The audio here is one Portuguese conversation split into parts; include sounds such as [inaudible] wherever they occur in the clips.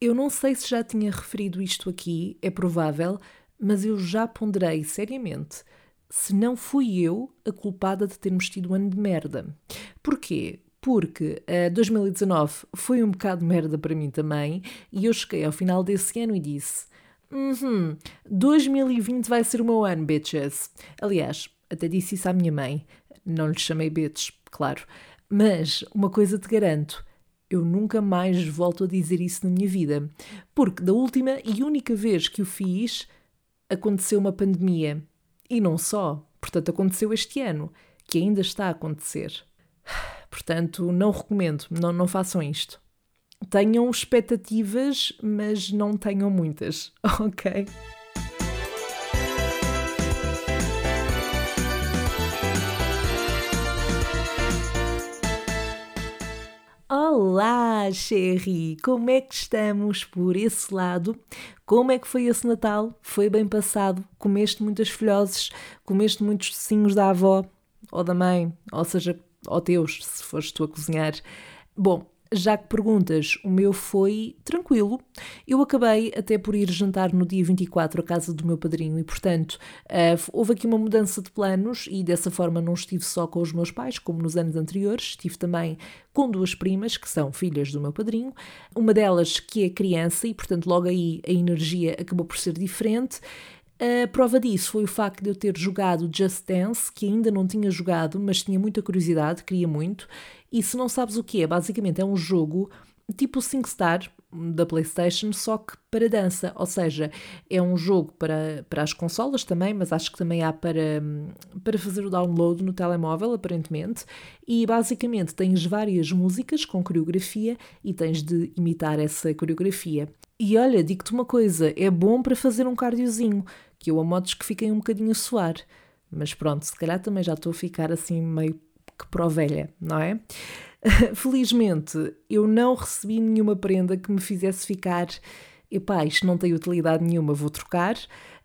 Eu não sei se já tinha referido isto aqui, é provável, mas eu já ponderei seriamente se não fui eu a culpada de termos tido um ano de merda. Porquê? Porque uh, 2019 foi um bocado merda para mim também e eu cheguei ao final desse ano e disse: Uhum, 2020 vai ser o meu ano, bitches. Aliás, até disse isso à minha mãe. Não lhe chamei bitch, claro. Mas uma coisa te garanto: eu nunca mais volto a dizer isso na minha vida. Porque da última e única vez que o fiz, aconteceu uma pandemia. E não só. Portanto, aconteceu este ano, que ainda está a acontecer. Portanto, não recomendo, não, não façam isto. Tenham expectativas, mas não tenham muitas, [laughs] ok? Olá, Sherry! Como é que estamos por esse lado? Como é que foi esse Natal? Foi bem passado? Comeste muitas folhoses? Comeste muitos docinhos da avó? Ou da mãe? Ou seja, ou teus, se fores tu a cozinhar? Bom, já que perguntas, o meu foi tranquilo. Eu acabei até por ir jantar no dia 24 à casa do meu padrinho e, portanto, uh, houve aqui uma mudança de planos e dessa forma não estive só com os meus pais, como nos anos anteriores, estive também com duas primas, que são filhas do meu padrinho, uma delas que é criança e, portanto, logo aí a energia acabou por ser diferente. A prova disso foi o facto de eu ter jogado Just Dance, que ainda não tinha jogado, mas tinha muita curiosidade, queria muito. E se não sabes o que é, basicamente é um jogo tipo 5 Star da PlayStation, só que para dança. Ou seja, é um jogo para, para as consolas também, mas acho que também há para, para fazer o download no telemóvel, aparentemente. E basicamente tens várias músicas com coreografia e tens de imitar essa coreografia. E olha, digo-te uma coisa: é bom para fazer um cardiozinho que eu a modos que fiquem um bocadinho a suar. Mas pronto, se calhar também já estou a ficar assim meio que pró-velha, não é? [laughs] Felizmente, eu não recebi nenhuma prenda que me fizesse ficar, epá, isto não tem utilidade nenhuma, vou trocar.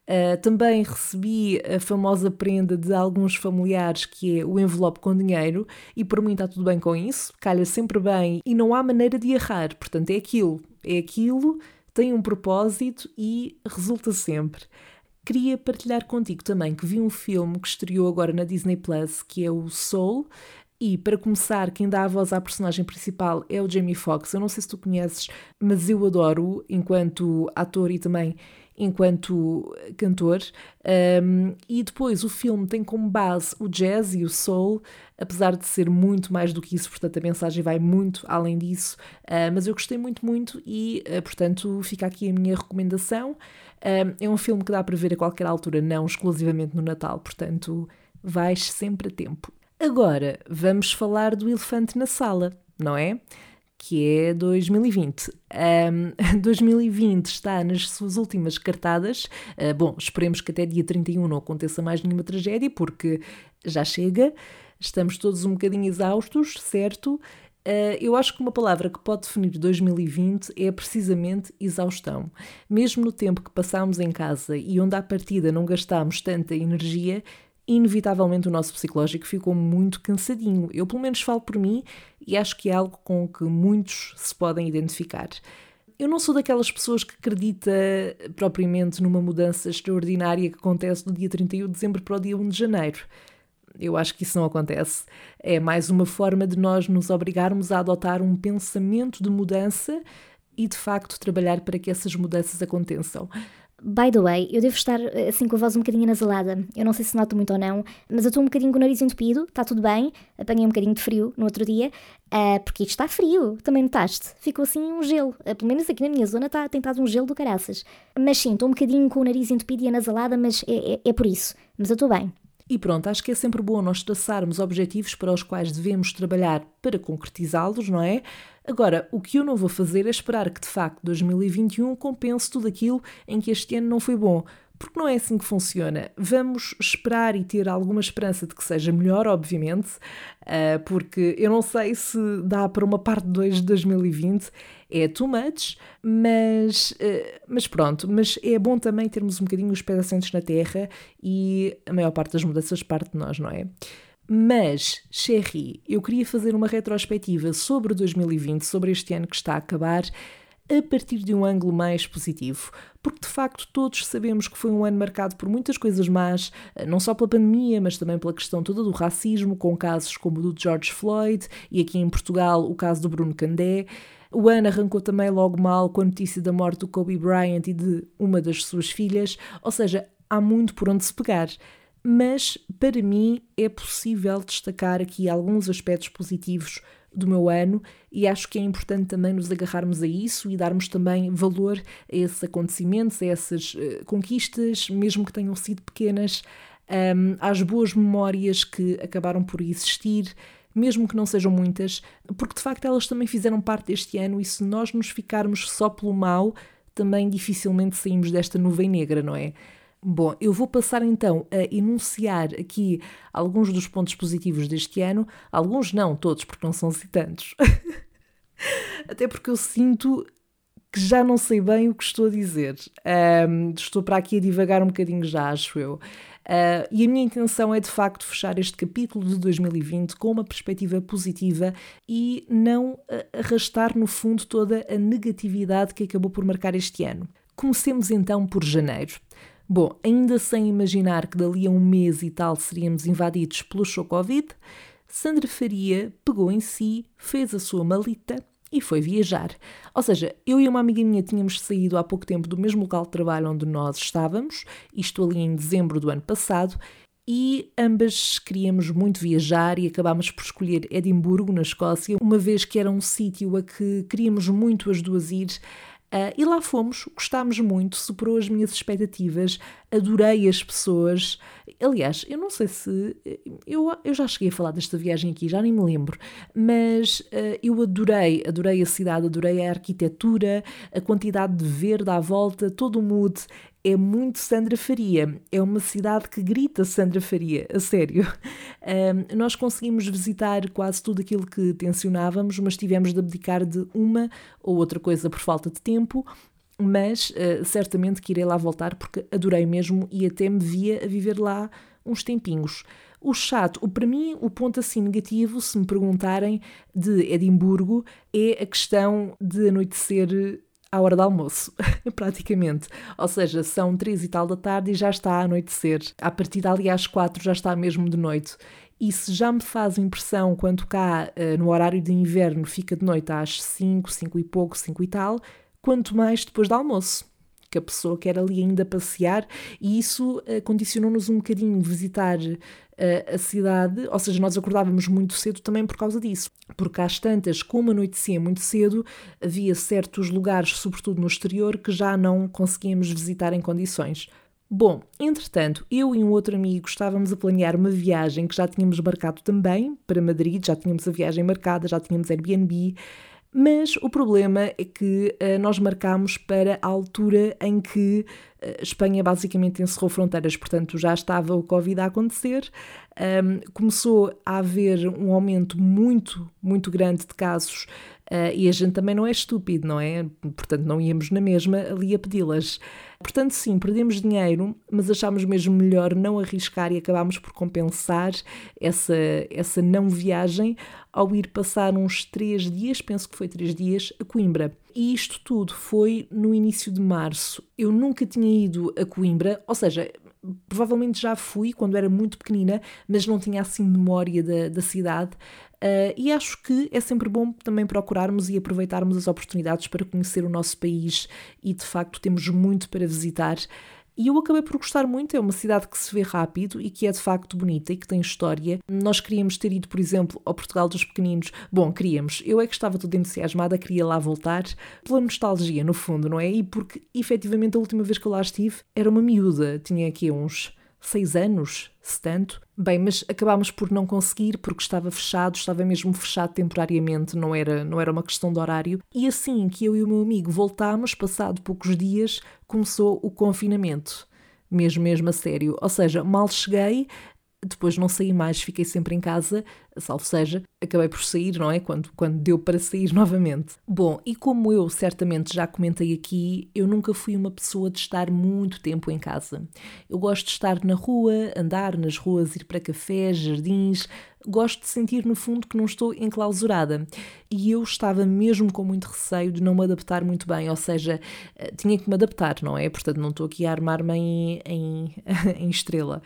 Uh, também recebi a famosa prenda de alguns familiares que é o envelope com dinheiro e por mim está tudo bem com isso, calha sempre bem e não há maneira de errar, portanto é aquilo, é aquilo, tem um propósito e resulta sempre. Queria partilhar contigo também que vi um filme que estreou agora na Disney Plus, que é o Soul. E para começar, quem dá a voz à personagem principal é o Jamie Foxx. Eu não sei se tu conheces, mas eu adoro enquanto ator e também enquanto cantor. Um, e depois o filme tem como base o jazz e o soul, apesar de ser muito mais do que isso, portanto a mensagem vai muito além disso. Uh, mas eu gostei muito, muito e, uh, portanto, fica aqui a minha recomendação. Um, é um filme que dá para ver a qualquer altura, não exclusivamente no Natal, portanto, vais sempre a tempo. Agora, vamos falar do elefante na sala, não é? Que é 2020. Um, 2020 está nas suas últimas cartadas. Uh, bom, esperemos que até dia 31 não aconteça mais nenhuma tragédia, porque já chega. Estamos todos um bocadinho exaustos, certo? Uh, eu acho que uma palavra que pode definir 2020 é precisamente exaustão. Mesmo no tempo que passámos em casa e onde à partida não gastámos tanta energia, inevitavelmente o nosso psicológico ficou muito cansadinho. Eu, pelo menos, falo por mim e acho que é algo com que muitos se podem identificar. Eu não sou daquelas pessoas que acredita propriamente numa mudança extraordinária que acontece do dia 31 de dezembro para o dia 1 de janeiro. Eu acho que isso não acontece. É mais uma forma de nós nos obrigarmos a adotar um pensamento de mudança e, de facto, trabalhar para que essas mudanças aconteçam. By the way, eu devo estar assim com a voz um bocadinho nasalada. Eu não sei se noto muito ou não, mas eu estou um bocadinho com o nariz entupido, está tudo bem. Apanhei um bocadinho de frio no outro dia, uh, porque isto está frio, também notaste? Ficou assim um gelo. Uh, pelo menos aqui na minha zona está tentado um gelo do caraças. Mas sim, estou um bocadinho com o nariz entupido e anasalada, mas é, é, é por isso. Mas eu estou bem. E pronto, acho que é sempre bom nós traçarmos objetivos para os quais devemos trabalhar para concretizá-los, não é? Agora, o que eu não vou fazer é esperar que de facto 2021 compense tudo aquilo em que este ano não foi bom, porque não é assim que funciona. Vamos esperar e ter alguma esperança de que seja melhor, obviamente, ah, porque eu não sei se dá para uma parte 2 de 2020, é too much, mas, ah, mas pronto, mas é bom também termos um bocadinho os pés assentos na terra e a maior parte das mudanças parte de nós, não é? Mas, Sherry, eu queria fazer uma retrospectiva sobre 2020, sobre este ano que está a acabar, a partir de um ângulo mais positivo, porque de facto todos sabemos que foi um ano marcado por muitas coisas más, eh, não só pela pandemia, mas também pela questão toda do racismo, com casos como o do George Floyd e aqui em Portugal o caso do Bruno Candé. O ano arrancou também logo mal com a notícia da morte do Kobe Bryant e de uma das suas filhas, ou seja, há muito por onde se pegar. Mas, para mim, é possível destacar aqui alguns aspectos positivos do meu ano e acho que é importante também nos agarrarmos a isso e darmos também valor a esses acontecimentos, a essas uh, conquistas, mesmo que tenham sido pequenas, um, às boas memórias que acabaram por existir, mesmo que não sejam muitas, porque de facto elas também fizeram parte deste ano e se nós nos ficarmos só pelo mal, também dificilmente saímos desta nuvem negra, não é? Bom, eu vou passar então a enunciar aqui alguns dos pontos positivos deste ano. Alguns não, todos, porque não são assim tantos. [laughs] Até porque eu sinto que já não sei bem o que estou a dizer. Um, estou para aqui a divagar um bocadinho já, acho eu. Uh, e a minha intenção é de facto fechar este capítulo de 2020 com uma perspectiva positiva e não arrastar no fundo toda a negatividade que acabou por marcar este ano. Comecemos então por janeiro. Bom, ainda sem imaginar que dali a um mês e tal seríamos invadidos pelo show Covid, Sandra Faria pegou em si, fez a sua malita e foi viajar. Ou seja, eu e uma amiga minha tínhamos saído há pouco tempo do mesmo local de trabalho onde nós estávamos, isto ali em dezembro do ano passado, e ambas queríamos muito viajar e acabámos por escolher Edimburgo, na Escócia, uma vez que era um sítio a que queríamos muito as duas ir Uh, e lá fomos, gostámos muito, superou as minhas expectativas, adorei as pessoas. Aliás, eu não sei se. Eu, eu já cheguei a falar desta viagem aqui, já nem me lembro, mas uh, eu adorei, adorei a cidade, adorei a arquitetura, a quantidade de verde à volta, todo o mood é muito Sandra Faria. É uma cidade que grita Sandra Faria, a sério. [laughs] Um, nós conseguimos visitar quase tudo aquilo que tensionávamos, mas tivemos de abdicar de uma ou outra coisa por falta de tempo. Mas uh, certamente que irei lá voltar porque adorei mesmo e até me via a viver lá uns tempinhos. O chato, o, para mim, o ponto assim negativo, se me perguntarem, de Edimburgo, é a questão de anoitecer à hora do almoço, [laughs] praticamente. Ou seja, são três e tal da tarde e já está a anoitecer. A partir dali às quatro já está mesmo de noite. E se já me faz impressão quando cá, eh, no horário de inverno, fica de noite às 5, 5 e pouco, 5 e tal, quanto mais depois do almoço que a pessoa quer ali ainda passear, e isso uh, condicionou-nos um bocadinho visitar uh, a cidade, ou seja, nós acordávamos muito cedo também por causa disso, porque às tantas, como anoitecia muito cedo, havia certos lugares, sobretudo no exterior, que já não conseguíamos visitar em condições. Bom, entretanto, eu e um outro amigo estávamos a planear uma viagem que já tínhamos marcado também para Madrid, já tínhamos a viagem marcada, já tínhamos Airbnb, mas o problema é que uh, nós marcámos para a altura em que uh, Espanha basicamente encerrou fronteiras, portanto já estava o Covid a acontecer. Um, começou a haver um aumento muito, muito grande de casos uh, e a gente também não é estúpido, não é? Portanto, não íamos na mesma ali a pedi-las. Portanto, sim, perdemos dinheiro, mas achámos mesmo melhor não arriscar e acabámos por compensar essa, essa não viagem ao ir passar uns três dias, penso que foi três dias, a Coimbra. E isto tudo foi no início de março. Eu nunca tinha ido a Coimbra, ou seja, provavelmente já fui quando era muito pequenina, mas não tinha assim memória da, da cidade. Uh, e acho que é sempre bom também procurarmos e aproveitarmos as oportunidades para conhecer o nosso país e de facto temos muito para visitar. E eu acabei por gostar muito, é uma cidade que se vê rápido e que é de facto bonita e que tem história. Nós queríamos ter ido, por exemplo, ao Portugal dos Pequeninos. Bom, queríamos. Eu é que estava toda entusiasmada, queria lá voltar, pela nostalgia, no fundo, não é? E porque efetivamente a última vez que eu lá estive era uma miúda, tinha aqui uns seis anos, se tanto. Bem, mas acabámos por não conseguir porque estava fechado, estava mesmo fechado temporariamente, não era, não era uma questão de horário. E assim que eu e o meu amigo voltámos, passado poucos dias, começou o confinamento. Mesmo, mesmo a sério. Ou seja, mal cheguei, depois não saí mais, fiquei sempre em casa, salvo seja, acabei por sair, não é? Quando, quando deu para sair [laughs] novamente. Bom, e como eu certamente já comentei aqui, eu nunca fui uma pessoa de estar muito tempo em casa. Eu gosto de estar na rua, andar nas ruas, ir para cafés, jardins, gosto de sentir no fundo que não estou enclausurada. E eu estava mesmo com muito receio de não me adaptar muito bem, ou seja, eh, tinha que me adaptar, não é? Portanto, não estou aqui a armar-me em, em, [laughs] em, estrela.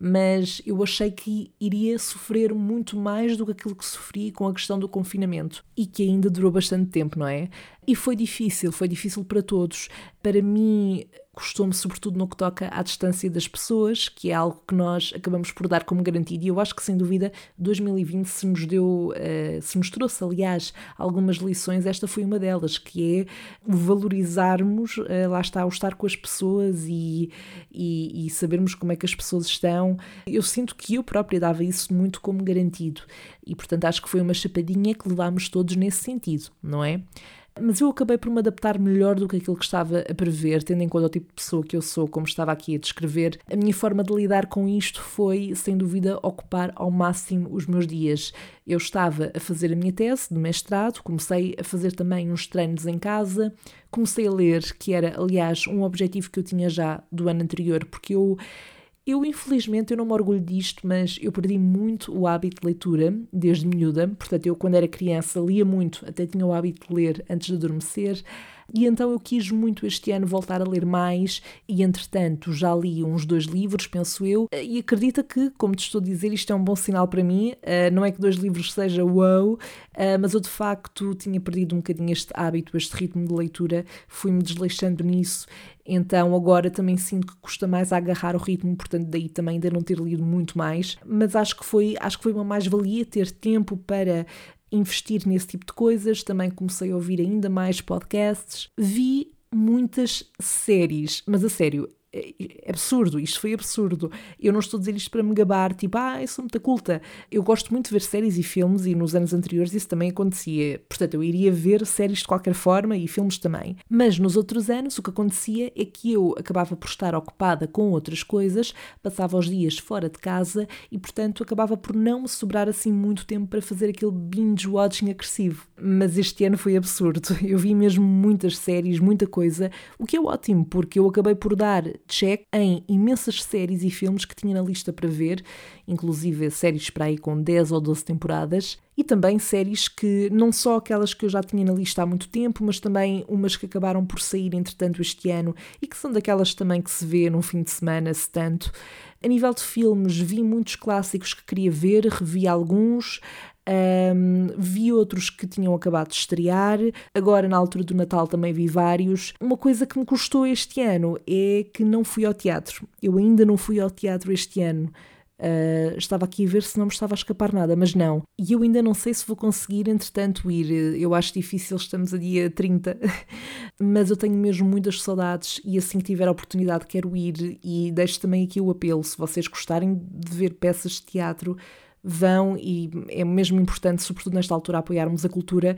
Mas eu achei que iria sofrer muito mais do que aquilo que sofri com a questão do confinamento e que ainda durou bastante tempo, não é? E foi difícil, foi difícil para todos. Para mim, custou-me, sobretudo no que toca à distância das pessoas, que é algo que nós acabamos por dar como garantido. E eu acho que, sem dúvida, 2020 se nos deu, uh, se nos trouxe, aliás, algumas lições. Esta foi uma delas, que é valorizarmos, uh, lá está, o estar com as pessoas e, e, e sabermos como é que as pessoas estão. Eu sinto que eu própria dava isso muito como garantido. E, portanto, acho que foi uma chapadinha que levámos todos nesse sentido, não é? Mas eu acabei por me adaptar melhor do que aquilo que estava a prever, tendo em conta o tipo de pessoa que eu sou, como estava aqui a descrever. A minha forma de lidar com isto foi, sem dúvida, ocupar ao máximo os meus dias. Eu estava a fazer a minha tese de mestrado, comecei a fazer também uns treinos em casa, comecei a ler, que era, aliás, um objetivo que eu tinha já do ano anterior, porque eu eu, infelizmente, eu não me orgulho disto, mas eu perdi muito o hábito de leitura desde miúda. Portanto, eu, quando era criança, lia muito, até tinha o hábito de ler antes de adormecer. E então eu quis muito este ano voltar a ler mais e, entretanto, já li uns dois livros, penso eu, e acredita que, como te estou a dizer, isto é um bom sinal para mim. Uh, não é que dois livros seja wow, uh, mas eu de facto tinha perdido um bocadinho este hábito, este ritmo de leitura, fui-me desleixando nisso então agora também sinto que custa mais agarrar o ritmo, portanto daí também ainda não ter lido muito mais, mas acho que foi, acho que foi uma mais-valia ter tempo para investir nesse tipo de coisas, também comecei a ouvir ainda mais podcasts, vi muitas séries, mas a sério, absurdo, isto foi absurdo. Eu não estou a dizer isto para me gabar, tipo, ah, eu sou muito culta. Eu gosto muito de ver séries e filmes e nos anos anteriores isso também acontecia. Portanto, eu iria ver séries de qualquer forma e filmes também. Mas nos outros anos o que acontecia é que eu acabava por estar ocupada com outras coisas, passava os dias fora de casa e, portanto, acabava por não me sobrar assim muito tempo para fazer aquele binge-watching agressivo. Mas este ano foi absurdo. [laughs] Eu vi mesmo muitas séries, muita coisa, o que é ótimo, porque eu acabei por dar check em imensas séries e filmes que tinha na lista para ver, inclusive séries para aí com 10 ou 12 temporadas, e também séries que não só aquelas que eu já tinha na lista há muito tempo, mas também umas que acabaram por sair entretanto este ano e que são daquelas também que se vê num fim de semana, se tanto. A nível de filmes, vi muitos clássicos que queria ver, revi alguns, um, vi outros que tinham acabado de estrear, agora na altura do Natal também vi vários. Uma coisa que me custou este ano é que não fui ao teatro. Eu ainda não fui ao teatro este ano. Uh, estava aqui a ver se não me estava a escapar nada, mas não. E eu ainda não sei se vou conseguir, entretanto, ir. Eu acho difícil, estamos a dia 30, [laughs] mas eu tenho mesmo muitas saudades e assim que tiver a oportunidade quero ir. E deixo também aqui o apelo: se vocês gostarem de ver peças de teatro, vão e é mesmo importante, sobretudo nesta altura, apoiarmos a cultura.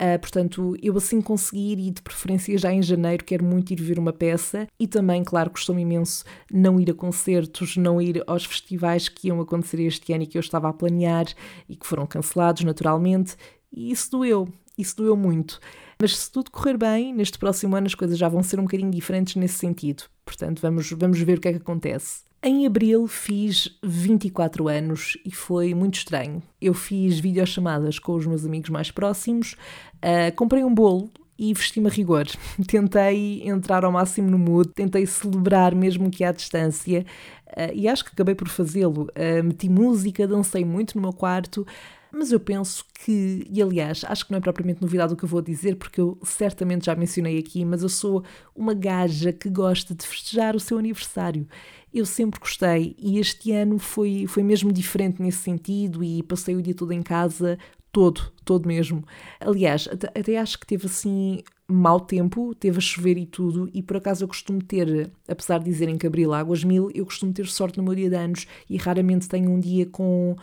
Uh, portanto, eu assim conseguir e de preferência já em janeiro quero muito ir ver uma peça e também, claro, gostou-me imenso não ir a concertos, não ir aos festivais que iam acontecer este ano e que eu estava a planear e que foram cancelados naturalmente e isso doeu, isso doeu muito. Mas se tudo correr bem, neste próximo ano as coisas já vão ser um bocadinho diferentes nesse sentido. Portanto, vamos, vamos ver o que é que acontece. Em abril fiz 24 anos e foi muito estranho. Eu fiz videochamadas com os meus amigos mais próximos, uh, comprei um bolo e vesti-me a rigor. [laughs] Tentei entrar ao máximo no mood, tentei celebrar mesmo que à distância uh, e acho que acabei por fazê-lo. Uh, meti música, dancei muito no meu quarto, mas eu penso que, e aliás, acho que não é propriamente novidade o que eu vou dizer, porque eu certamente já mencionei aqui, mas eu sou uma gaja que gosta de festejar o seu aniversário. Eu sempre gostei e este ano foi, foi mesmo diferente nesse sentido e passei o dia todo em casa, todo, todo mesmo. Aliás, até, até acho que teve assim mau tempo, teve a chover e tudo, e por acaso eu costumo ter, apesar de dizerem que abril águas mil, eu costumo ter sorte no meu dia de anos e raramente tenho um dia com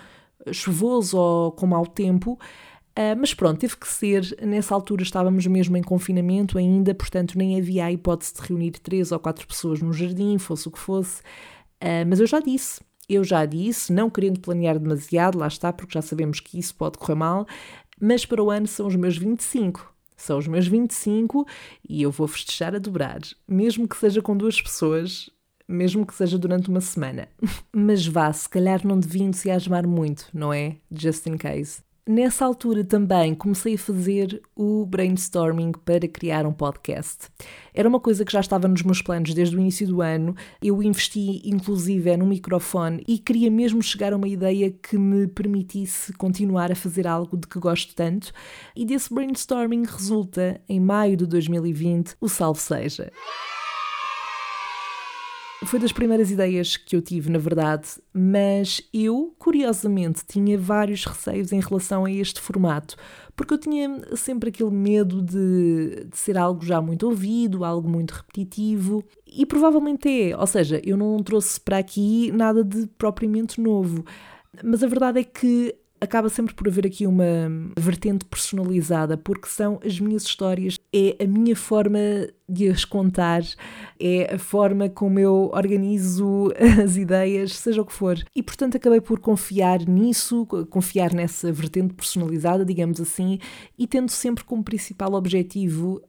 chuvoso ou com mau tempo. Uh, mas pronto, teve que ser. Nessa altura estávamos mesmo em confinamento ainda, portanto nem havia a hipótese de reunir três ou quatro pessoas no jardim, fosse o que fosse. Uh, mas eu já disse, Eu já disse, não querendo planear demasiado, lá está, porque já sabemos que isso pode correr mal, mas para o ano são os meus 25. São os meus 25 e eu vou festejar a dobrar, mesmo que seja com duas pessoas, mesmo que seja durante uma semana. [laughs] Mas vá, se calhar não devia entusiasmar muito, não é? Just in case. Nessa altura também comecei a fazer o brainstorming para criar um podcast. Era uma coisa que já estava nos meus planos desde o início do ano. Eu investi inclusive num microfone e queria mesmo chegar a uma ideia que me permitisse continuar a fazer algo de que gosto tanto. E desse brainstorming resulta, em maio de 2020, o Salve Seja. Foi das primeiras ideias que eu tive, na verdade, mas eu, curiosamente, tinha vários receios em relação a este formato, porque eu tinha sempre aquele medo de, de ser algo já muito ouvido, algo muito repetitivo, e provavelmente é, ou seja, eu não trouxe para aqui nada de propriamente novo. Mas a verdade é que acaba sempre por haver aqui uma vertente personalizada, porque são as minhas histórias, é a minha forma de as contar, é a forma como eu organizo [laughs] as ideias, seja o que for. E portanto acabei por confiar nisso, confiar nessa vertente personalizada, digamos assim, e tendo sempre como principal objetivo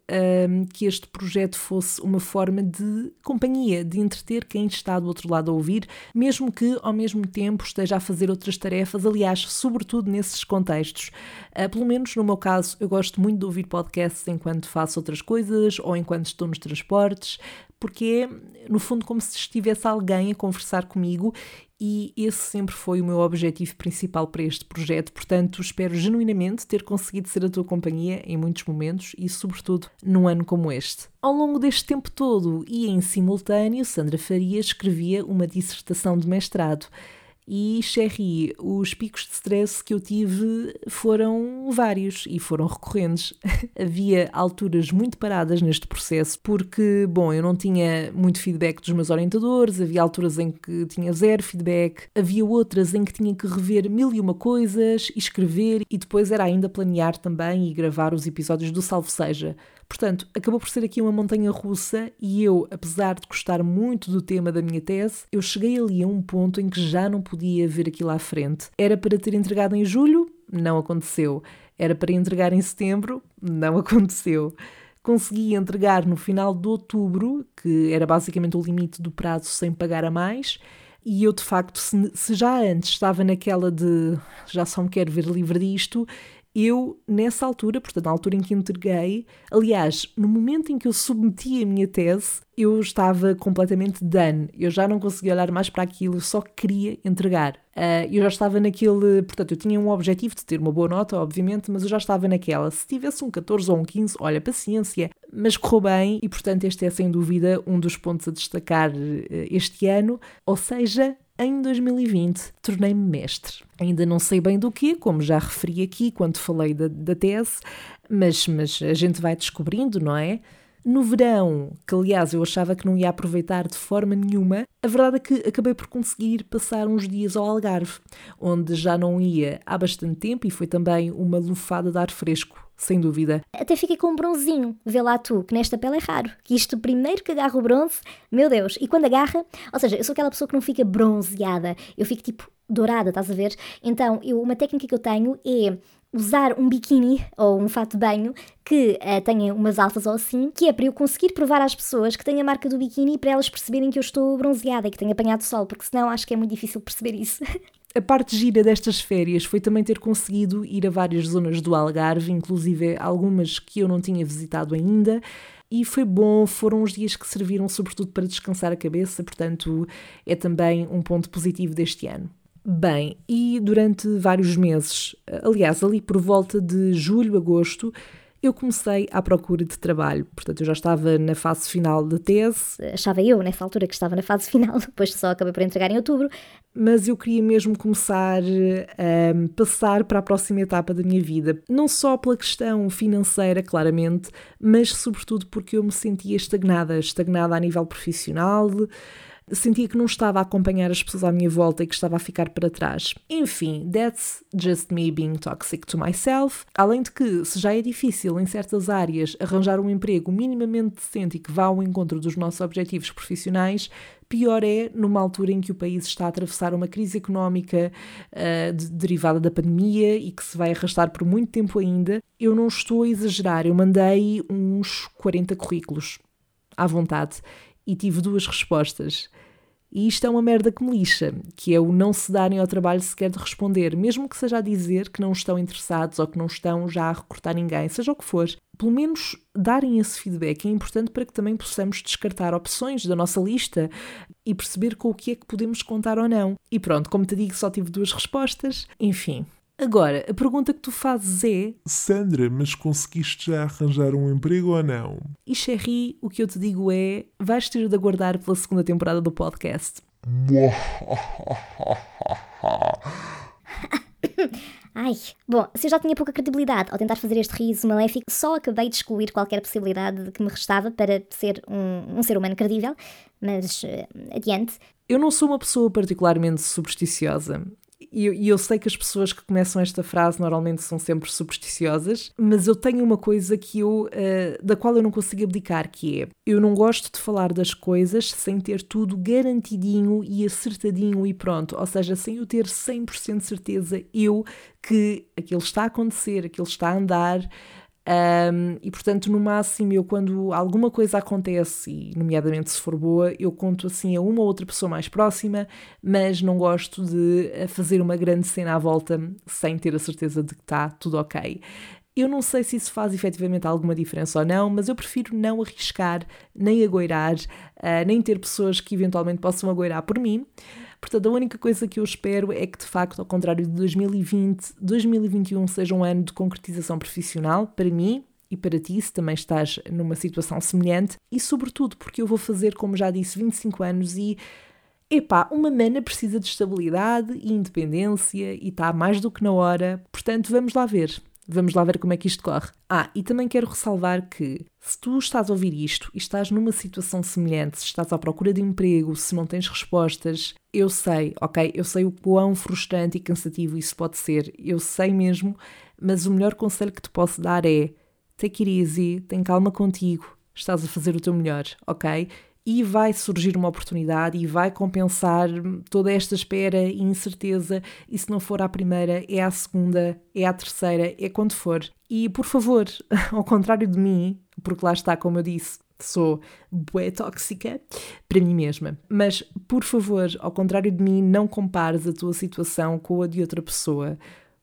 um, que este projeto fosse uma forma de companhia, de entreter quem está do outro lado a ouvir, mesmo que ao mesmo tempo esteja a fazer outras tarefas, aliás, sobretudo nesses contextos. Uh, pelo menos no meu caso, eu gosto muito de ouvir podcasts enquanto faço outras coisas ou enquanto quando estou nos transportes, porque é, no fundo, como se estivesse alguém a conversar comigo e esse sempre foi o meu objetivo principal para este projeto. Portanto, espero genuinamente ter conseguido ser a tua companhia em muitos momentos e, sobretudo, num ano como este. Ao longo deste tempo todo e em simultâneo, Sandra Faria escrevia uma dissertação de mestrado. E, Sherry, os picos de stress que eu tive foram vários e foram recorrentes. [laughs] Havia alturas muito paradas neste processo, porque, bom, eu não tinha muito feedback dos meus orientadores, havia alturas em que tinha zero feedback, havia outras em que tinha que rever mil e uma coisas, escrever e depois era ainda planear também e gravar os episódios do Salve Seja. Portanto, acabou por ser aqui uma montanha russa e eu, apesar de gostar muito do tema da minha tese, eu cheguei ali a um ponto em que já não podia ver aquilo à frente. Era para ter entregado em julho? Não aconteceu. Era para entregar em setembro? Não [laughs] aconteceu. Consegui entregar no final de outubro, que era basicamente o limite do prazo sem pagar a mais, e eu de facto, se, já antes estava naquela de já só me quero ver livre disto, eu, nessa altura, portanto, na altura em que entreguei, aliás, no momento em que eu submeti a minha tese, eu estava completamente done. Eu já não conseguia olhar mais para aquilo, eu só queria entregar. Uh, eu já estava naquele. Portanto, eu tinha um objetivo de ter uma boa nota, obviamente, mas eu já estava naquela. Se tivesse um 14 ou um 15, olha, paciência. Mas correu bem e, portanto, este é sem dúvida um dos pontos a destacar uh, este ano. Ou seja, em 2020 tornei-me mestre. Ainda não sei bem do que, como já referi aqui quando falei da, da tese, mas, mas a gente vai descobrindo, não é? No verão, que aliás eu achava que não ia aproveitar de forma nenhuma, a verdade é que acabei por conseguir passar uns dias ao Algarve, onde já não ia há bastante tempo e foi também uma lufada de ar fresco sem dúvida. Até fiquei com um bronzinho. Vê lá tu, que nesta pele é raro. Que isto primeiro que agarra o bronze, meu Deus. E quando agarra, ou seja, eu sou aquela pessoa que não fica bronzeada. Eu fico tipo dourada, estás a ver? Então, eu, uma técnica que eu tenho é usar um biquíni ou um fato de banho que uh, tenha umas alças ou assim, que é para eu conseguir provar às pessoas que tem a marca do biquíni para elas perceberem que eu estou bronzeada e que tenho apanhado sol, porque senão acho que é muito difícil perceber isso. [laughs] A parte gira destas férias foi também ter conseguido ir a várias zonas do Algarve, inclusive algumas que eu não tinha visitado ainda. E foi bom, foram uns dias que serviram sobretudo para descansar a cabeça, portanto é também um ponto positivo deste ano. Bem, e durante vários meses, aliás, ali por volta de julho, agosto, eu comecei à procura de trabalho. Portanto, eu já estava na fase final da tese. Achava eu, nessa altura, que estava na fase [laughs] final, depois só acabei por entregar em outubro. Mas eu queria mesmo começar a passar para a próxima etapa da minha vida. Não só pela questão financeira, claramente, mas sobretudo porque eu me sentia estagnada estagnada a nível profissional sentia que não estava a acompanhar as pessoas à minha volta e que estava a ficar para trás. Enfim, that's just me being toxic to myself. Além de que, se já é difícil em certas áreas arranjar um emprego minimamente decente e que vá ao encontro dos nossos objetivos profissionais, Pior é numa altura em que o país está a atravessar uma crise económica uh, de, derivada da pandemia e que se vai arrastar por muito tempo ainda. Eu não estou a exagerar, eu mandei uns 40 currículos à vontade e tive duas respostas. E isto é uma merda que me lixa, que é o não se darem ao trabalho sequer de responder, mesmo que seja a dizer que não estão interessados ou que não estão já a recrutar ninguém, seja o que for. Pelo menos darem esse feedback é importante para que também possamos descartar opções da nossa lista e perceber com o que é que podemos contar ou não. E pronto, como te digo, só tive duas respostas. Enfim, Agora, a pergunta que tu fazes é: Sandra, mas conseguiste já arranjar um emprego ou não? E Sherry, o que eu te digo é: vais ter de aguardar pela segunda temporada do podcast. [laughs] Ai, bom, se eu já tinha pouca credibilidade ao tentar fazer este riso maléfico, só acabei de excluir qualquer possibilidade que me restava para ser um, um ser humano credível, mas uh, adiante. Eu não sou uma pessoa particularmente supersticiosa e eu, eu, sei que as pessoas que começam esta frase normalmente são sempre supersticiosas, mas eu tenho uma coisa que eu, uh, da qual eu não consigo abdicar, que é eu não gosto de falar das coisas sem ter tudo garantidinho e acertadinho e pronto, ou seja, sem eu ter 100% de certeza eu que aquilo está a acontecer, aquilo está a andar, um, e portanto, no máximo, eu quando alguma coisa acontece, e nomeadamente se for boa, eu conto assim a uma ou outra pessoa mais próxima, mas não gosto de eh, fazer uma grande cena à volta sem ter a certeza de que está tudo ok. Eu não sei se isso faz efetivamente alguma diferença ou não, mas eu prefiro não arriscar, nem agoirar, uh, nem ter pessoas que eventualmente possam agoirar por mim. Portanto, a única coisa que eu espero é que, de facto, ao contrário de 2020, 2021 seja um ano de concretização profissional para mim e para ti, se também estás numa situação semelhante, e sobretudo porque eu vou fazer, como já disse, 25 anos e Epá, uma mana precisa de estabilidade e independência e está mais do que na hora, portanto vamos lá ver. Vamos lá ver como é que isto corre. Ah, e também quero ressalvar que se tu estás a ouvir isto e estás numa situação semelhante, se estás à procura de emprego, se não tens respostas, eu sei, ok? Eu sei o quão frustrante e cansativo isso pode ser, eu sei mesmo, mas o melhor conselho que te posso dar é take it easy, tem calma contigo, estás a fazer o teu melhor, ok? E vai surgir uma oportunidade e vai compensar toda esta espera e incerteza. E se não for a primeira, é a segunda, é a terceira, é quando for. E por favor, [laughs] ao contrário de mim, porque lá está, como eu disse, sou bué tóxica para mim mesma. Mas, por favor, ao contrário de mim, não compares a tua situação com a de outra pessoa.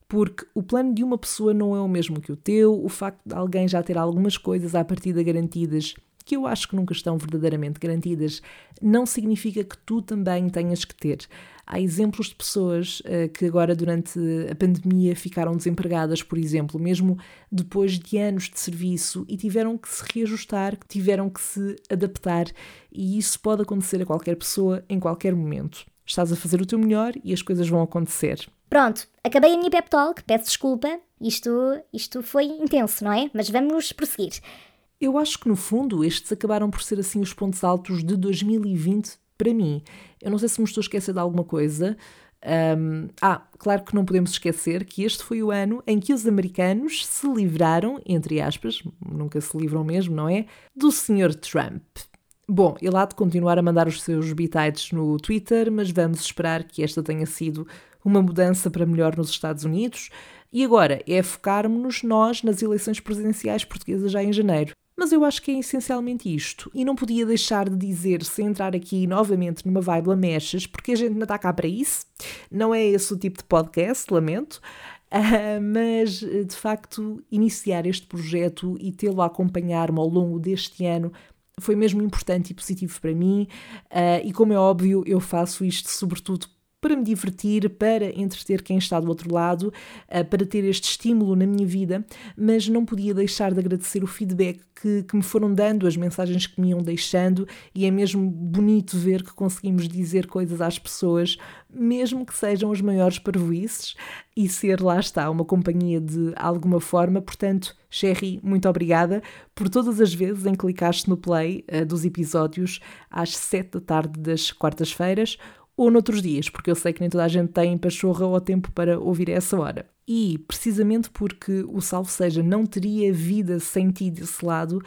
Porque o plano de uma pessoa não é o mesmo que o teu, o facto de alguém já ter algumas coisas à partida garantidas que eu acho que nunca estão verdadeiramente garantidas, não significa que tu também tenhas que ter. Há exemplos de pessoas uh, que agora, durante a pandemia, ficaram desempregadas, por exemplo, mesmo depois de anos de serviço e tiveram que se reajustar, tiveram que se adaptar, e isso pode acontecer a qualquer pessoa em qualquer momento. Estás a fazer o teu melhor e as coisas vão acontecer. Pronto, acabei a minha pep talk, peço desculpa, isto, isto foi intenso, não é? Mas vamos prosseguir. Eu acho que no fundo estes acabaram por ser assim os pontos altos de 2020 para mim. Eu não sei se me estou a esquecer de alguma coisa. Um, ah, claro que não podemos esquecer que este foi o ano em que os americanos se livraram, entre aspas, nunca se livram mesmo, não é? Do Sr. Trump. Bom, ele há de continuar a mandar os seus bitites no Twitter, mas vamos esperar que esta tenha sido uma mudança para melhor nos Estados Unidos. E agora é focarmos-nos nós nas eleições presidenciais portuguesas já em janeiro. Mas eu acho que é essencialmente isto. E não podia deixar de dizer, sem entrar aqui novamente numa vibe lamechas, porque a gente não está cá para isso. Não é esse o tipo de podcast, lamento. Uh, mas, de facto, iniciar este projeto e tê-lo a acompanhar-me ao longo deste ano foi mesmo importante e positivo para mim. Uh, e como é óbvio, eu faço isto sobretudo para me divertir, para entreter quem está do outro lado, uh, para ter este estímulo na minha vida, mas não podia deixar de agradecer o feedback que, que, me foram dando, as mensagens que me iam deixando, e é mesmo bonito ver que conseguimos dizer coisas às pessoas, mesmo que sejam as maiores parvoices, e ser, lá está, uma companhia de alguma forma. Portanto, Sherry, muito obrigada por todas as vezes em que clicaste no play uh, dos episódios às 7 da tarde das quartas-feiras ou noutros dias, porque eu sei que nem toda a gente tem pachorra ou tempo para ouvir essa hora. E precisamente porque o Salve Seja não teria vida sem ti desse lado,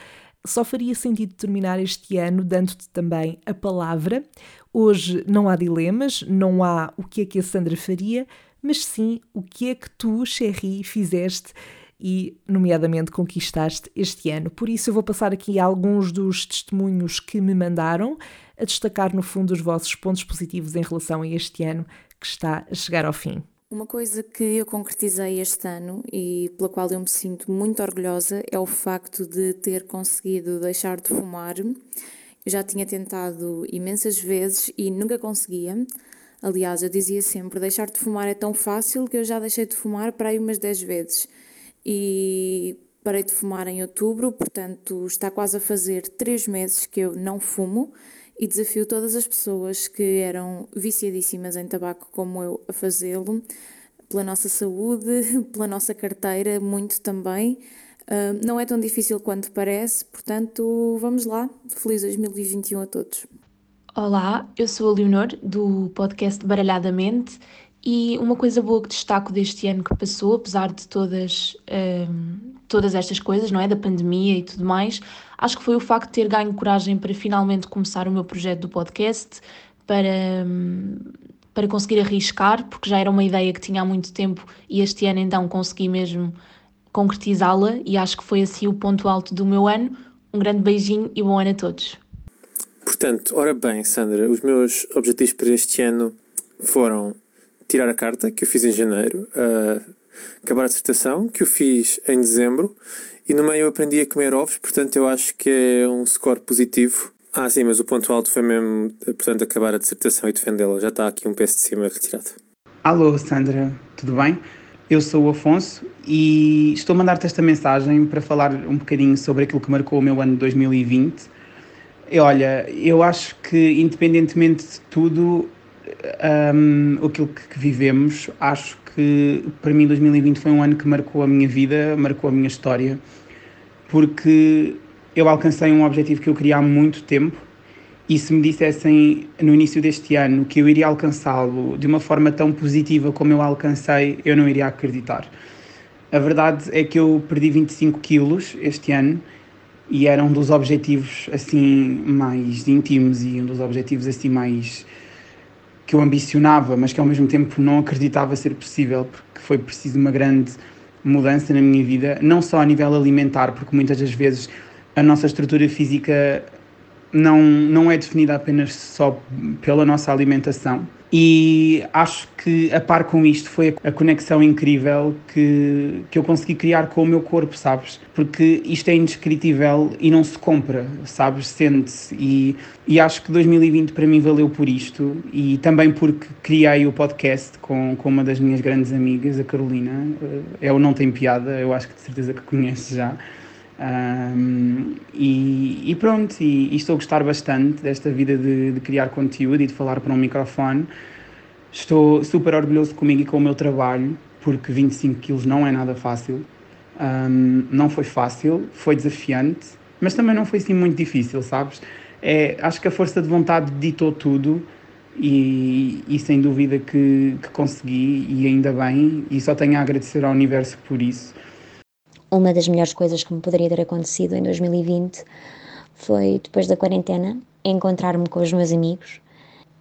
só faria sentido terminar este ano dando-te também a palavra. Hoje não há dilemas, não há o que é que a Sandra faria, mas sim o que é que tu, Cherry, fizeste e, nomeadamente, conquistaste este ano. Por isso, eu vou passar aqui alguns dos testemunhos que me mandaram, a destacar, no fundo, os vossos pontos positivos em relação a este ano que está a chegar ao fim. Uma coisa que eu concretizei este ano e pela qual eu me sinto muito orgulhosa é o facto de ter conseguido deixar de fumar. Eu já tinha tentado imensas vezes e nunca conseguia. Aliás, eu dizia sempre: deixar de fumar é tão fácil que eu já deixei de fumar para aí umas 10 vezes. E parei de fumar em outubro, portanto, está quase a fazer 3 meses que eu não fumo e desafio todas as pessoas que eram viciadíssimas em tabaco como eu a fazê-lo, pela nossa saúde, [laughs] pela nossa carteira, muito também. Uh, não é tão difícil quanto parece, portanto, vamos lá. Feliz 2021 a todos. Olá, eu sou a Leonor, do podcast Baralhadamente, e uma coisa boa que destaco deste ano que passou, apesar de todas, um, todas estas coisas, não é? Da pandemia e tudo mais, acho que foi o facto de ter ganho coragem para finalmente começar o meu projeto do podcast, para, um, para conseguir arriscar, porque já era uma ideia que tinha há muito tempo e este ano então consegui mesmo concretizá-la e acho que foi assim o ponto alto do meu ano. Um grande beijinho e bom ano a todos. Portanto, ora bem, Sandra, os meus objetivos para este ano foram tirar a carta, que eu fiz em janeiro, uh, acabar a dissertação, que eu fiz em dezembro, e no meio aprendi a comer ovos, portanto eu acho que é um score positivo. Ah, sim, mas o ponto alto foi mesmo, portanto, acabar a dissertação e defendê-la. Já está aqui um peso de cima retirado. Alô, Sandra, tudo bem? Eu sou o Afonso e estou a mandar-te esta mensagem para falar um bocadinho sobre aquilo que marcou o meu ano de 2020. E olha, eu acho que independentemente de tudo, um, aquilo que vivemos, acho que para mim 2020 foi um ano que marcou a minha vida, marcou a minha história, porque eu alcancei um objetivo que eu queria há muito tempo e se me dissessem no início deste ano que eu iria alcançá-lo de uma forma tão positiva como eu alcancei, eu não iria acreditar. A verdade é que eu perdi 25 quilos este ano e era um dos objetivos assim mais íntimos e um dos objetivos assim mais que eu ambicionava, mas que ao mesmo tempo não acreditava ser possível, porque foi preciso uma grande mudança na minha vida, não só a nível alimentar, porque muitas das vezes a nossa estrutura física não, não é definida apenas só pela nossa alimentação, e acho que a par com isto foi a conexão incrível que, que eu consegui criar com o meu corpo, sabes? Porque isto é indescritível e não se compra, sabes? Sente-se. E, e acho que 2020 para mim valeu por isto e também porque criei o podcast com, com uma das minhas grandes amigas, a Carolina. É o Não Tem Piada, eu acho que de certeza que conheces já. Um, e, e, pronto, e, e, estou a gostar bastante desta vida de, de, criar conteúdo e de falar para um microfone. Estou super orgulhoso comigo e com o meu trabalho, porque 25 quilos não é nada fácil. Um, não foi fácil, foi desafiante, mas também não foi assim muito difícil, sabes? É, acho que a força de vontade ditou tudo e, e sem dúvida que, que consegui, e ainda bem, e só tenho a agradecer ao universo por isso uma das melhores coisas que me poderia ter acontecido em 2020 foi, depois da quarentena, encontrar-me com os meus amigos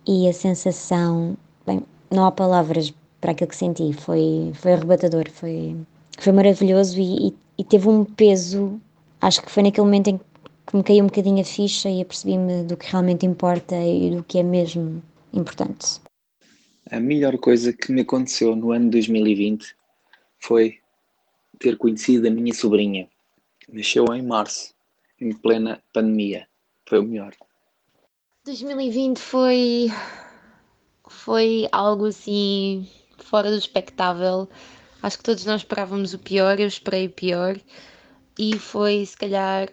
e a sensação, bem, não há palavras para aquilo que senti, foi, foi arrebatador, foi, foi maravilhoso e, e, e teve um peso, acho que foi naquele momento em que me caiu um bocadinho a ficha e apercebi-me do que realmente importa e do que é mesmo importante. A melhor coisa que me aconteceu no ano 2020 foi ter conhecido a minha sobrinha. Nasceu em março, em plena pandemia. Foi o melhor. 2020 foi foi algo assim fora do espectável. Acho que todos nós esperávamos o pior, eu esperei o pior e foi se calhar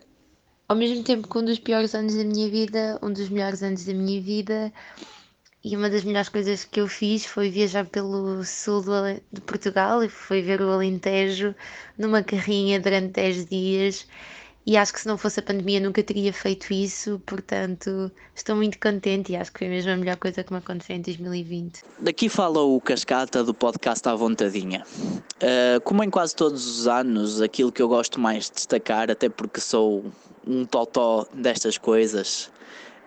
ao mesmo tempo que um dos piores anos da minha vida, um dos melhores anos da minha vida. E uma das melhores coisas que eu fiz foi viajar pelo sul de Portugal e foi ver o Alentejo numa carrinha durante 10 dias e acho que se não fosse a pandemia nunca teria feito isso, portanto estou muito contente e acho que foi mesmo a melhor coisa que me aconteceu em 2020. Daqui fala o Cascata do podcast à vontadinha. Uh, como em quase todos os anos, aquilo que eu gosto mais de destacar, até porque sou um totó destas coisas,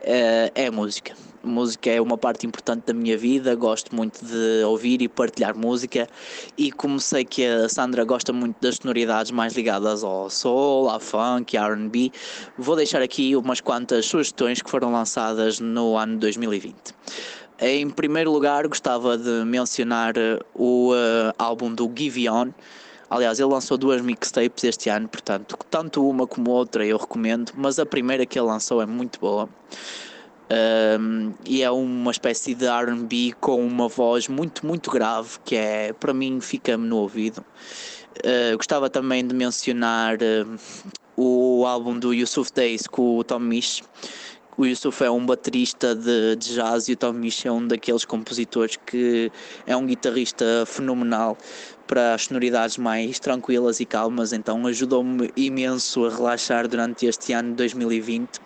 uh, é a música música é uma parte importante da minha vida, gosto muito de ouvir e partilhar música e como sei que a Sandra gosta muito das sonoridades mais ligadas ao soul, à funk, à R&B, vou deixar aqui umas quantas sugestões que foram lançadas no ano 2020. Em primeiro lugar, gostava de mencionar o uh, álbum do Give On. Aliás, ele lançou duas mixtapes este ano, portanto, tanto uma como outra eu recomendo, mas a primeira que ele lançou é muito boa. Um, e é uma espécie de RB com uma voz muito, muito grave que é para mim fica-me no ouvido. Uh, gostava também de mencionar uh, o álbum do Yusuf Days com o Tom Misch. O Yusuf é um baterista de, de jazz e o Tom Misch é um daqueles compositores que é um guitarrista fenomenal para as sonoridades mais tranquilas e calmas, então ajudou-me imenso a relaxar durante este ano de 2020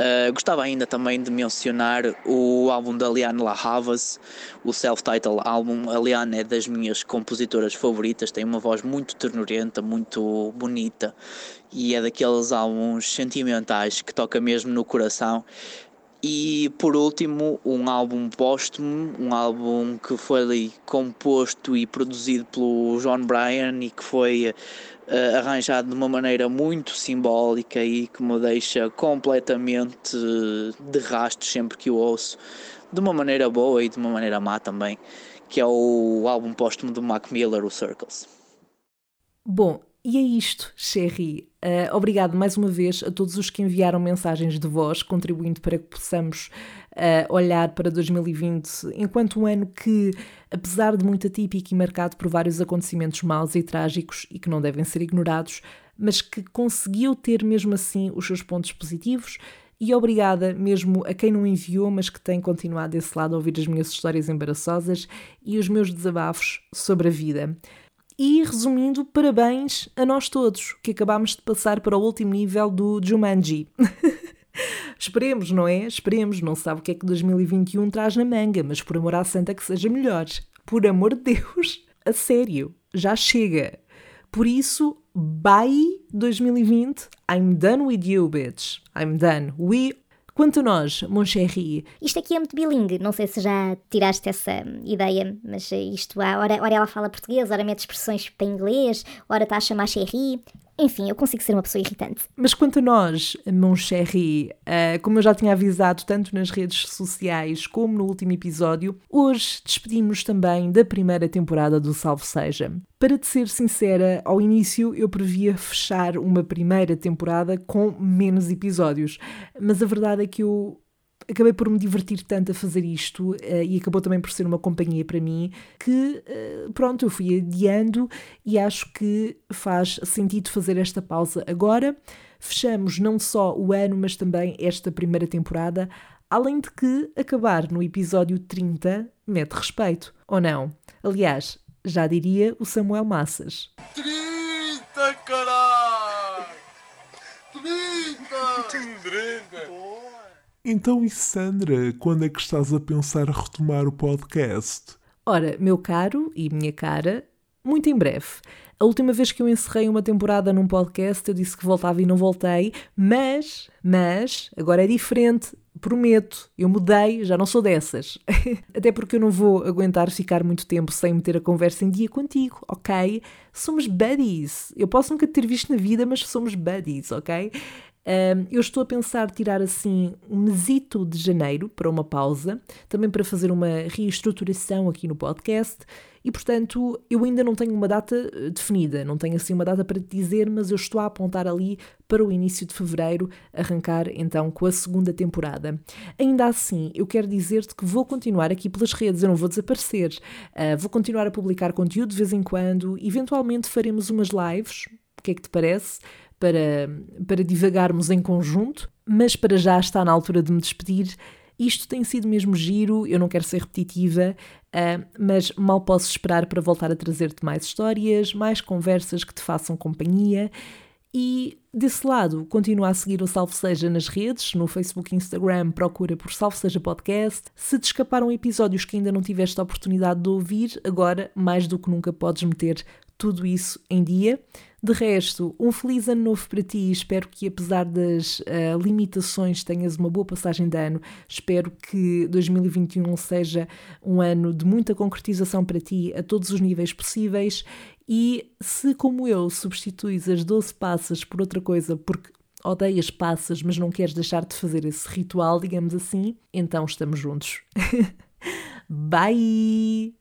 Uh, gostava ainda também de mencionar o álbum da Liane La Havas, o self-title álbum. A Liane é das minhas compositoras favoritas, tem uma voz muito ternurenta, muito bonita e é daqueles álbuns sentimentais que toca mesmo no coração. E por último, um álbum póstumo, um álbum que foi composto e produzido pelo John Bryan e que foi uh, arranjado de uma maneira muito simbólica e que me deixa completamente de rastro sempre que o ouço, de uma maneira boa e de uma maneira má também, que é o álbum póstumo do Mac Miller, o Circles. Bom, e é isto, Sherry. Uh, obrigado mais uma vez a todos os que enviaram mensagens de voz, contribuindo para que possamos uh, olhar para 2020 enquanto um ano que, apesar de muito atípico e marcado por vários acontecimentos maus e trágicos e que não devem ser ignorados, mas que conseguiu ter mesmo assim os seus pontos positivos. E obrigada mesmo a quem não enviou, mas que tem continuado desse lado a ouvir as minhas histórias embaraçosas e os meus desabafos sobre a vida. E resumindo, parabéns a nós todos que acabámos de passar para o último nível do Jumanji. [laughs] Esperemos, não é? Esperemos. Não sabe o que é que 2021 traz na manga, mas por amor à santa que seja melhor. Por amor de Deus. A sério. Já chega. Por isso, bye 2020. I'm done with you, bitch. I'm done. We Quanto a nós, mon chéri. Isto aqui é muito bilingue, não sei se já tiraste essa ideia, mas isto, ora, ora ela fala português, ora mete expressões para inglês, ora está a chamar chéri. Enfim, eu consigo ser uma pessoa irritante. Mas quanto a nós, mon chéri, uh, como eu já tinha avisado tanto nas redes sociais como no último episódio, hoje despedimos também da primeira temporada do Salve Seja. Para te ser sincera, ao início eu previa fechar uma primeira temporada com menos episódios, mas a verdade é que eu acabei por me divertir tanto a fazer isto uh, e acabou também por ser uma companhia para mim que, uh, pronto, eu fui adiando e acho que faz sentido fazer esta pausa agora. Fechamos não só o ano, mas também esta primeira temporada, além de que acabar no episódio 30 mete respeito, ou não? Aliás, já diria o Samuel Massas. 30, caralho! 30! 30! Então, e Sandra, quando é que estás a pensar retomar o podcast? Ora, meu caro e minha cara, muito em breve. A última vez que eu encerrei uma temporada num podcast, eu disse que voltava e não voltei, mas, mas, agora é diferente, prometo, eu mudei, já não sou dessas. [laughs] Até porque eu não vou aguentar ficar muito tempo sem meter a conversa em dia contigo, ok? Somos buddies. Eu posso nunca ter visto na vida, mas somos buddies, ok? Eu estou a pensar tirar assim um mesito de janeiro para uma pausa, também para fazer uma reestruturação aqui no podcast e e, portanto, eu ainda não tenho uma data eh, definida, não tenho assim uma data para te dizer, mas eu estou a apontar ali para o início de fevereiro, arrancar então com a segunda temporada. Ainda assim, eu quero dizer-te que vou continuar aqui pelas redes, eu não vou desaparecer, uh, vou continuar a publicar conteúdo de vez em quando, eventualmente faremos umas lives, o que é que te parece? Para, para divagarmos em conjunto, mas para já está na altura de me despedir. Isto tem sido mesmo giro, eu não quero ser repetitiva, uh, mas mal posso esperar para voltar a trazer-te mais histórias, mais conversas que te façam companhia. E desse lado, continua a seguir o Salve Seja nas redes, no Facebook e Instagram, procura por Salve Seja Podcast. Se te escaparam episódios que ainda não tiveste a oportunidade de ouvir, agora, mais do que nunca, podes meter tudo isso em dia. De resto, um feliz ano novo para ti. Espero que, apesar das uh, limitações, tenhas uma boa passagem de ano. Espero que 2021 seja um ano de muita concretização para ti a todos os níveis possíveis. E se, como eu, substituis as 12 passas por outra coisa, porque odeias passas, mas não queres deixar de fazer esse ritual, digamos assim, então estamos juntos. [laughs] Bye!